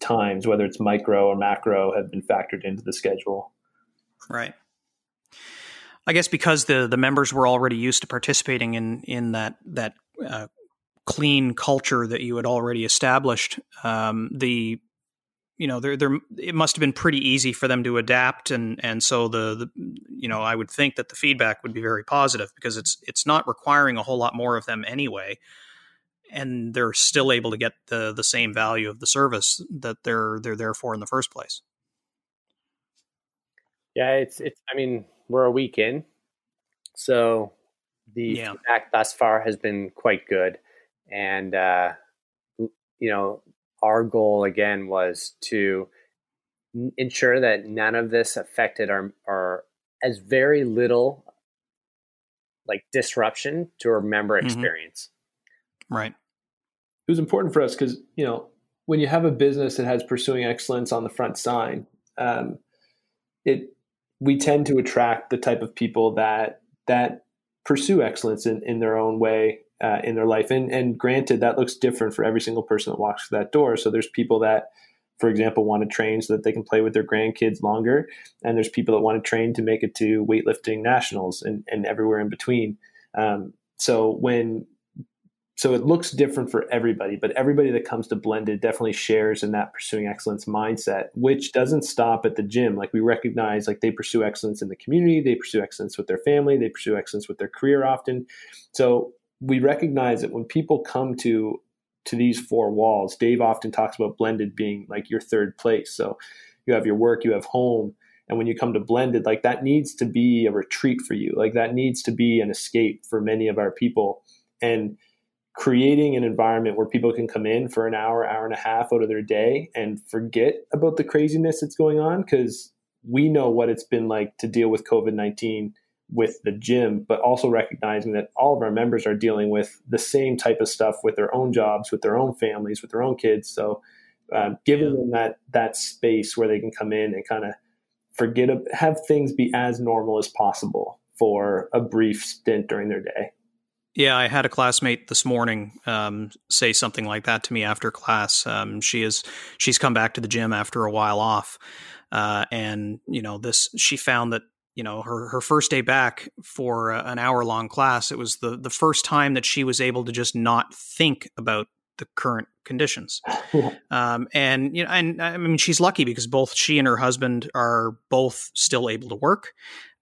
S2: times, whether it's micro or macro, have been factored into the schedule.
S1: Right. I guess because the the members were already used to participating in in that that uh, clean culture that you had already established, um, the you know, there, there, it must have been pretty easy for them to adapt, and and so the, the, you know, I would think that the feedback would be very positive because it's it's not requiring a whole lot more of them anyway, and they're still able to get the the same value of the service that they're they're there for in the first place.
S3: Yeah, it's it's. I mean, we're a week in, so the yeah. feedback thus far has been quite good, and uh, you know, our goal again was to ensure that none of this affected our our as very little like disruption to our member mm-hmm. experience.
S1: Right.
S2: It was important for us because you know when you have a business that has pursuing excellence on the front sign, um, it we tend to attract the type of people that that pursue excellence in, in their own way uh, in their life. And, and granted, that looks different for every single person that walks through that door. So there's people that, for example, want to train so that they can play with their grandkids longer. And there's people that want to train to make it to weightlifting nationals and, and everywhere in between. Um, so when so it looks different for everybody, but everybody that comes to Blended definitely shares in that pursuing excellence mindset, which doesn't stop at the gym. Like we recognize, like they pursue excellence in the community, they pursue excellence with their family, they pursue excellence with their career often. So we recognize that when people come to to these four walls, Dave often talks about Blended being like your third place. So you have your work, you have home, and when you come to blended like that needs to be a retreat for you like that needs to be an escape for many of our people and creating an environment where people can come in for an hour, hour and a half out of their day and forget about the craziness that's going on because we know what it's been like to deal with COVID 19 with the gym, but also recognizing that all of our members are dealing with the same type of stuff with their own jobs, with their own families, with their own kids. So, um, giving them that that space where they can come in and kind of forget, have things be as normal as possible for a brief stint during their day.
S1: Yeah, I had a classmate this morning um, say something like that to me after class. Um, she is she's come back to the gym after a while off, uh, and you know this. She found that you know her her first day back for uh, an hour long class. It was the the first time that she was able to just not think about the current conditions. um, and you know, and I mean, she's lucky because both she and her husband are both still able to work.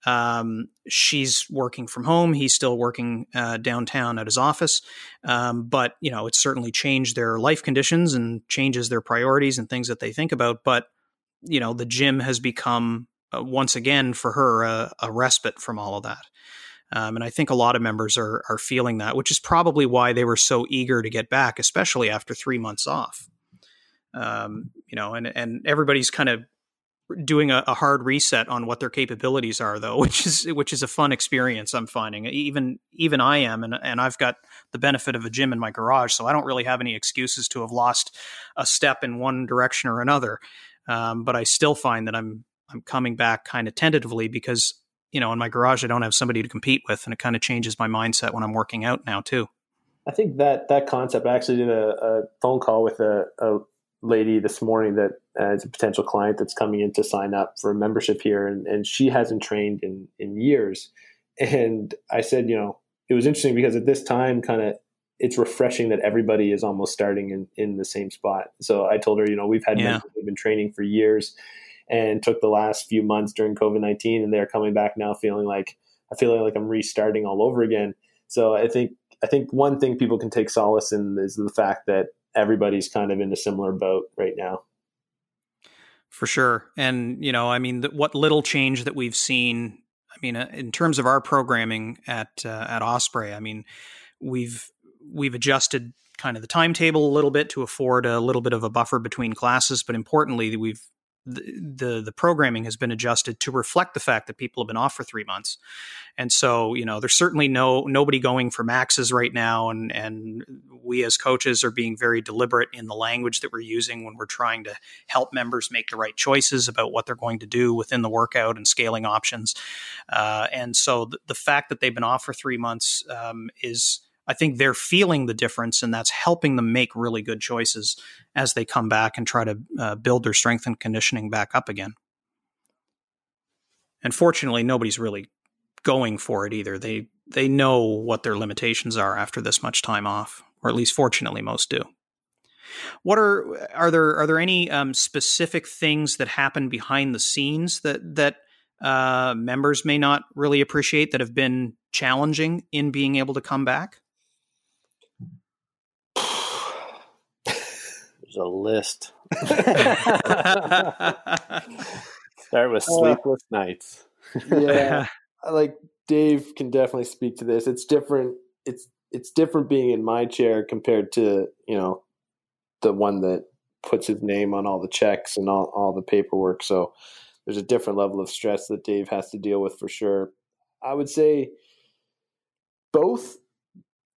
S1: Um, she's working from home. He's still working uh, downtown at his office. Um, but, you know, it's certainly changed their life conditions and changes their priorities and things that they think about. But, you know, the gym has become, uh, once again, for her, a, a, respite from all of that. Um, and I think a lot of members are, are feeling that, which is probably why they were so eager to get back, especially after three months off. Um, you know, and, and everybody's kind of doing a, a, hard reset on what their capabilities are though which is which is a fun experience i'm finding. Even even i am and, and i've got the benefit of a gym in my garage so i don't really have any excuses to have lost a step in one direction or another. Um, but i still find that i'm i'm coming back kind of tentatively because you know in my garage i don't have somebody to compete with and it kind of changes my mindset when i'm working out now too.
S2: I think that that concept i actually did a, a phone call with a, a lady this morning that uh, is a potential client that's coming in to sign up for a membership here, and, and she hasn't trained in in years. And I said, you know, it was interesting because at this time, kind of, it's refreshing that everybody is almost starting in in the same spot. So I told her, you know, we've had yeah. who've been training for years, and took the last few months during COVID nineteen, and they're coming back now, feeling like I feel like I'm restarting all over again. So I think I think one thing people can take solace in is the fact that everybody's kind of in a similar boat right now.
S1: For sure. And, you know, I mean, what little change that we've seen, I mean, uh, in terms of our programming at, uh, at Osprey, I mean, we've, we've adjusted kind of the timetable a little bit to afford a little bit of a buffer between classes, but importantly, we've the, the programming has been adjusted to reflect the fact that people have been off for three months, and so you know there's certainly no nobody going for maxes right now, and and we as coaches are being very deliberate in the language that we're using when we're trying to help members make the right choices about what they're going to do within the workout and scaling options, uh, and so the, the, fact that they've been off for three months um, is I think they're feeling the difference, and that's helping them make really good choices as they come back and try to uh, build their strength and conditioning back up again. And fortunately, nobody's really going for it either. They they know what their limitations are after this much time off, or at least fortunately, most do. What are are there are there any um, specific things that happen behind the scenes that that uh, members may not really appreciate that have been challenging in being able to come back?
S3: There's a list. Start with uh, sleepless uh, nights.
S2: yeah, like Dave can definitely speak to this. It's different. It's it's different being in my chair compared to you know the one that puts his name on all the checks and all, all the paperwork. So there's a different level of stress that Dave has to deal with for sure. I would say both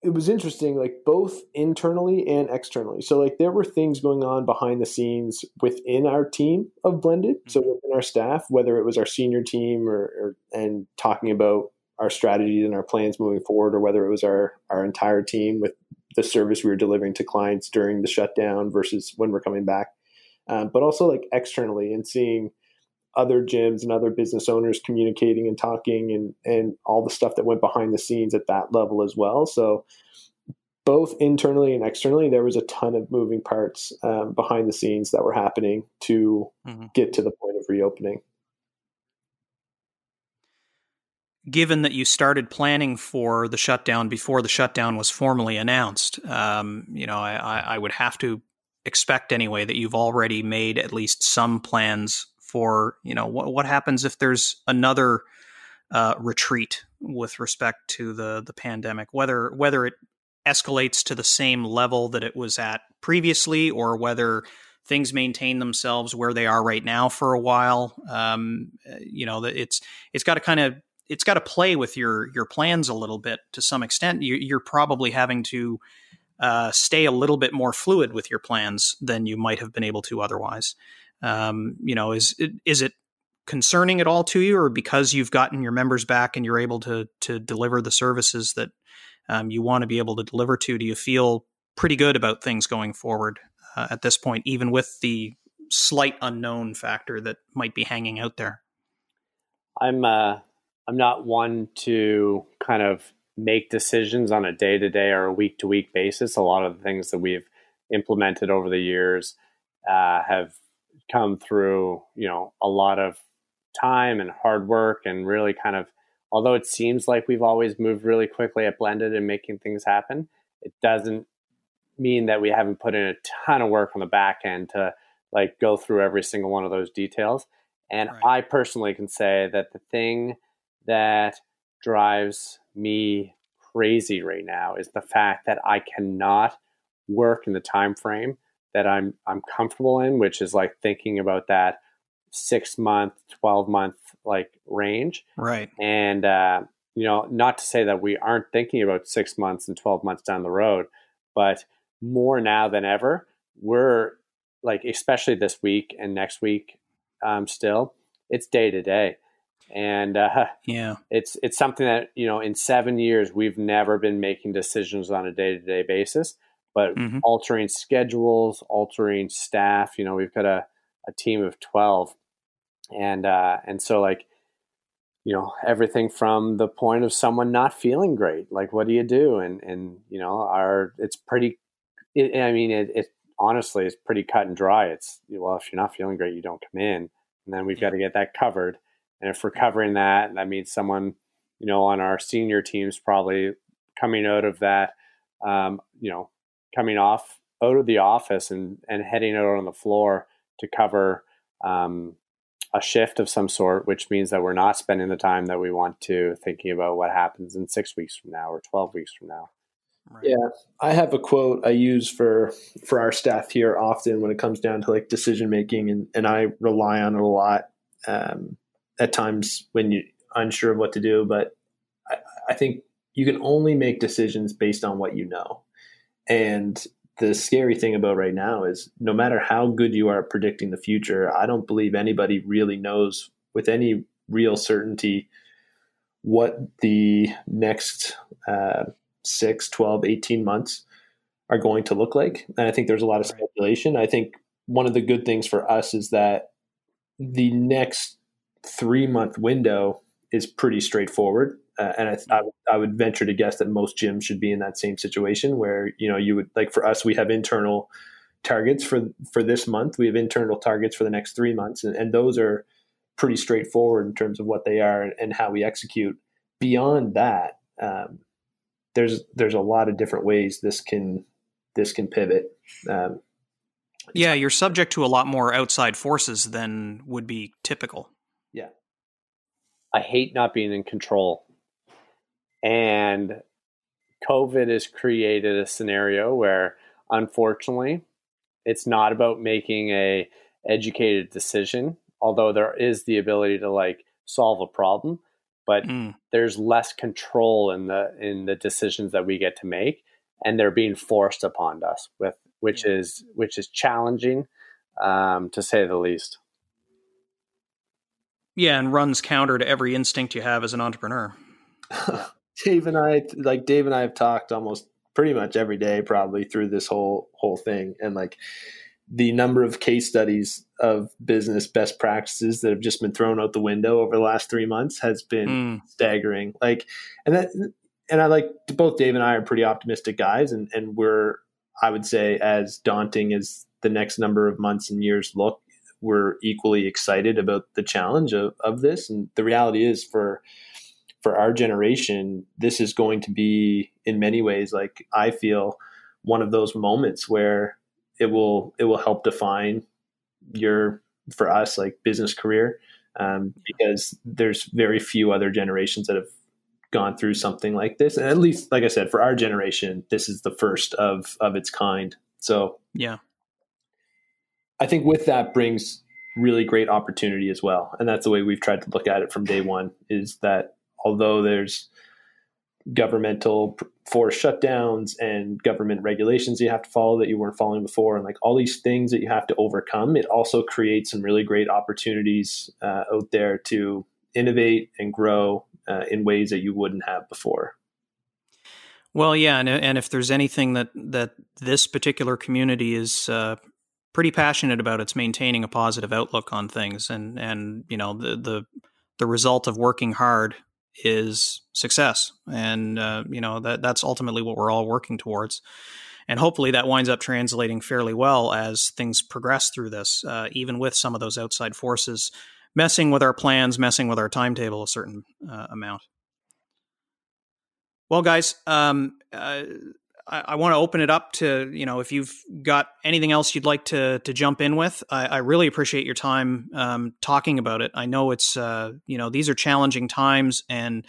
S2: it was interesting like both internally and externally so like there were things going on behind the scenes within our team of blended mm-hmm. so within our staff whether it was our senior team or, or, and talking about our strategies and our plans moving forward or whether it was our our entire team with the service we were delivering to clients during the shutdown versus when we're coming back um, but also like externally and seeing other gyms and other business owners communicating and talking and and all the stuff that went behind the scenes at that level as well so both internally and externally there was a ton of moving parts um, behind the scenes that were happening to mm-hmm. get to the point of reopening
S1: given that you started planning for the shutdown before the shutdown was formally announced um, you know I, I would have to expect anyway that you've already made at least some plans for you know what what happens if there's another uh, retreat with respect to the the pandemic, whether whether it escalates to the same level that it was at previously, or whether things maintain themselves where they are right now for a while. Um, you know, it's it's got to kind of it's got to play with your your plans a little bit to some extent. You, are probably having to uh, stay a little bit more fluid with your plans than you might have been able to otherwise. Um, you know, is is it concerning at all to you, or because you've gotten your members back and you're able to to deliver the services that um, you want to be able to deliver to? Do you feel pretty good about things going forward uh, at this point, even with the slight unknown factor that might be hanging out there?
S3: I'm uh, I'm not one to kind of make decisions on a day to day or a week to week basis. A lot of the things that we've implemented over the years uh, have come through, you know, a lot of time and hard work and really kind of although it seems like we've always moved really quickly at blended and making things happen, it doesn't mean that we haven't put in a ton of work on the back end to like go through every single one of those details. And right. I personally can say that the thing that drives me crazy right now is the fact that I cannot work in the time frame that I'm I'm comfortable in, which is like thinking about that six month, twelve month like range.
S1: Right.
S3: And uh, you know, not to say that we aren't thinking about six months and twelve months down the road, but more now than ever, we're like, especially this week and next week, um, still, it's day to day. And uh,
S1: yeah,
S3: it's it's something that you know in seven years we've never been making decisions on a day to day basis but mm-hmm. altering schedules, altering staff. You know, we've got a, a team of 12. And, uh, and so like, you know, everything from the point of someone not feeling great, like what do you do? And, and, you know, our, it's pretty, it, I mean, it, it honestly is pretty cut and dry. It's, well, if you're not feeling great, you don't come in. And then we've got to get that covered. And if we're covering that, that means someone, you know, on our senior teams probably coming out of that, um, you know, coming off out of the office and, and heading out on the floor to cover um, a shift of some sort, which means that we're not spending the time that we want to thinking about what happens in six weeks from now or 12 weeks from now.
S2: Right. Yeah, I have a quote I use for for our staff here often when it comes down to like decision making, and, and I rely on it a lot um, at times when you're unsure of what to do. But I, I think you can only make decisions based on what you know. And the scary thing about right now is no matter how good you are at predicting the future, I don't believe anybody really knows with any real certainty what the next uh, 6, 12, 18 months are going to look like. And I think there's a lot of speculation. I think one of the good things for us is that the next three month window is pretty straightforward. Uh, and I, I, I, would venture to guess that most gyms should be in that same situation where you know you would like for us we have internal targets for for this month. We have internal targets for the next three months, and, and those are pretty straightforward in terms of what they are and how we execute. Beyond that, um, there's there's a lot of different ways this can this can pivot. Um,
S1: yeah, you're subject to a lot more outside forces than would be typical.
S2: Yeah.
S3: I hate not being in control. And COVID has created a scenario where unfortunately it's not about making a educated decision, although there is the ability to like solve a problem, but mm. there's less control in the in the decisions that we get to make and they're being forced upon us with which yeah. is which is challenging um, to say the least.
S1: Yeah, and runs counter to every instinct you have as an entrepreneur.
S2: Dave and I, like Dave and I, have talked almost pretty much every day, probably through this whole whole thing, and like the number of case studies of business best practices that have just been thrown out the window over the last three months has been mm. staggering. Like, and that, and I like both Dave and I are pretty optimistic guys, and and we're I would say as daunting as the next number of months and years look, we're equally excited about the challenge of, of this. And the reality is for for our generation, this is going to be in many ways like I feel one of those moments where it will it will help define your for us like business career um, because there's very few other generations that have gone through something like this. And at least like i said for our generation this is the first of of its kind. So
S1: yeah.
S2: I think with that brings really great opportunity as well. And that's the way we've tried to look at it from day one is that although there's governmental forced shutdowns and government regulations you have to follow that you weren't following before and like all these things that you have to overcome it also creates some really great opportunities uh, out there to innovate and grow uh, in ways that you wouldn't have before.
S1: Well yeah and, and if there's anything that that this particular community is uh, pretty passionate about it's maintaining a positive outlook on things and and you know the the the result of working hard is success. And uh, you know that that's ultimately what we're all working towards. And hopefully that winds up translating fairly well as things progress through this uh, even with some of those outside forces messing with our plans messing with our timetable a certain uh, amount. Well guys um, uh, I, I want to open it up to you know if you've got anything else you'd like to to jump in with. I, I really appreciate your time um, talking about it. I know it's uh, you know these are challenging times and.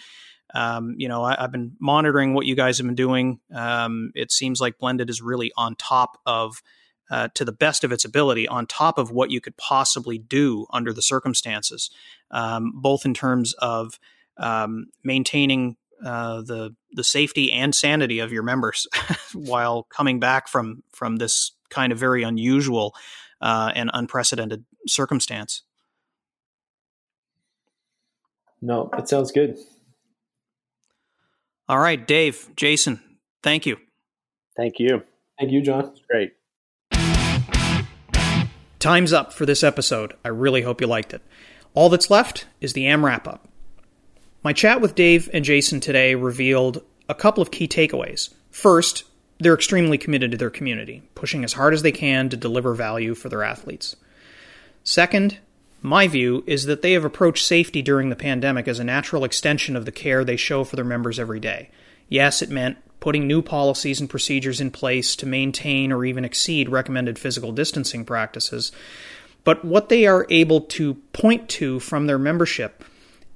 S1: Um, you know, I, have been monitoring what you guys have been doing. Um, it seems like Blended is really on top of, uh, to the best of its ability, on top of what you could possibly do under the circumstances, um, both in terms of um, maintaining uh, the the safety and sanity of your members while coming back from from this kind of very unusual uh, and unprecedented circumstance.
S2: No, it sounds good.
S1: All right, Dave, Jason, thank you.
S3: Thank you.
S2: Thank you, John.
S3: Great.
S1: Time's up for this episode. I really hope you liked it. All that's left is the AM wrap up. My chat with Dave and Jason today revealed a couple of key takeaways. First, they're extremely committed to their community, pushing as hard as they can to deliver value for their athletes. Second, my view is that they have approached safety during the pandemic as a natural extension of the care they show for their members every day. Yes, it meant putting new policies and procedures in place to maintain or even exceed recommended physical distancing practices. But what they are able to point to from their membership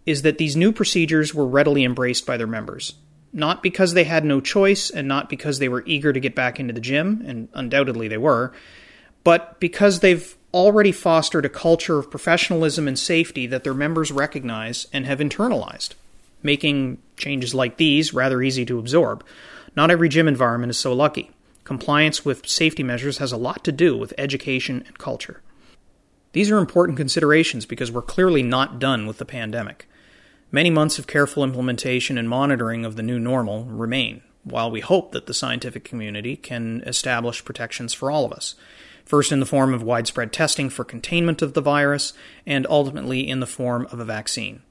S1: is that these new procedures were readily embraced by their members. Not because they had no choice and not because they were eager to get back into the gym, and undoubtedly they were, but because they've already fostered a culture of professionalism and safety that their members recognize and have internalized, making changes like these rather easy to absorb. Not every gym environment is so lucky. Compliance with safety measures has a lot to do with education and culture. These are important considerations because we're clearly not done with the pandemic. Many months of careful implementation and monitoring of the new normal remain, while we hope that the scientific community can establish protections for all of us. First, in the form of widespread testing for containment of the virus, and ultimately in the form of a vaccine.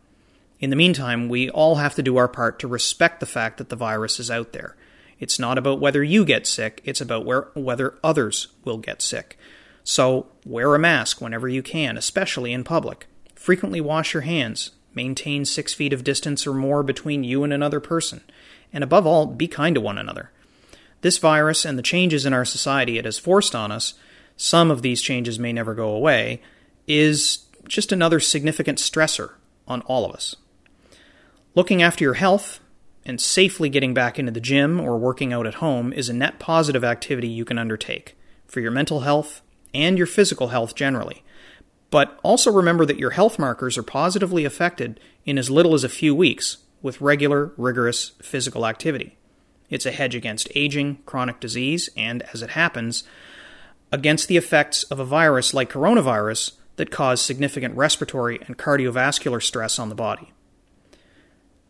S1: In the meantime, we all have to do our part to respect the fact that the virus is out there. It's not about whether you get sick, it's about where, whether others will get sick. So, wear a mask whenever you can, especially in public. Frequently wash your hands. Maintain six feet of distance or more between you and another person. And above all, be kind to one another. This virus and the changes in our society it has forced on us, some of these changes may never go away, is just another significant stressor on all of us. Looking after your health and safely getting back into the gym or working out at home is a net positive activity you can undertake for your mental health and your physical health generally. But also remember that your health markers are positively affected in as little as a few weeks with regular, rigorous physical activity. It's a hedge against aging, chronic disease, and, as it happens, against the effects of a virus like coronavirus that cause significant respiratory and cardiovascular stress on the body.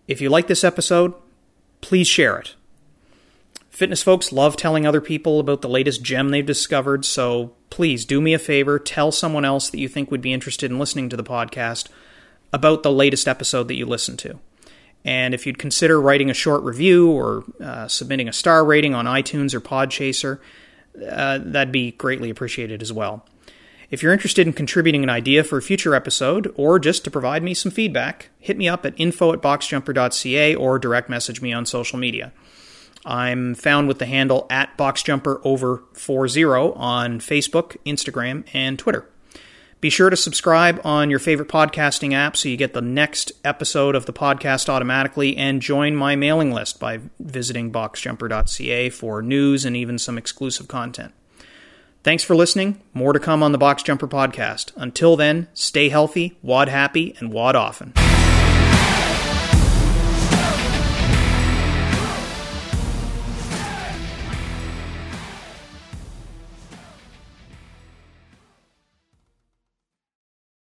S1: If you like this episode, please share it. Fitness folks love telling other people about the latest gem they've discovered, so please do me a favor, tell someone else that you think would be interested in listening to the podcast about the latest episode that you listened to. And if you'd consider writing a short review or uh, submitting a star rating on iTunes or Podchaser, uh, that'd be greatly appreciated as well. If you're interested in contributing an idea for a future episode, or just to provide me some feedback, hit me up at info at boxjumper.ca or direct message me on social media. I'm found with the handle at boxjumperover40 on Facebook, Instagram, and Twitter. Be sure to subscribe on your favorite podcasting app so you get the next episode of the podcast automatically and join my mailing list by visiting boxjumper.ca for news and even some exclusive content. Thanks for listening. More to come on the Box Jumper podcast. Until then, stay healthy, WOD happy, and WOD often.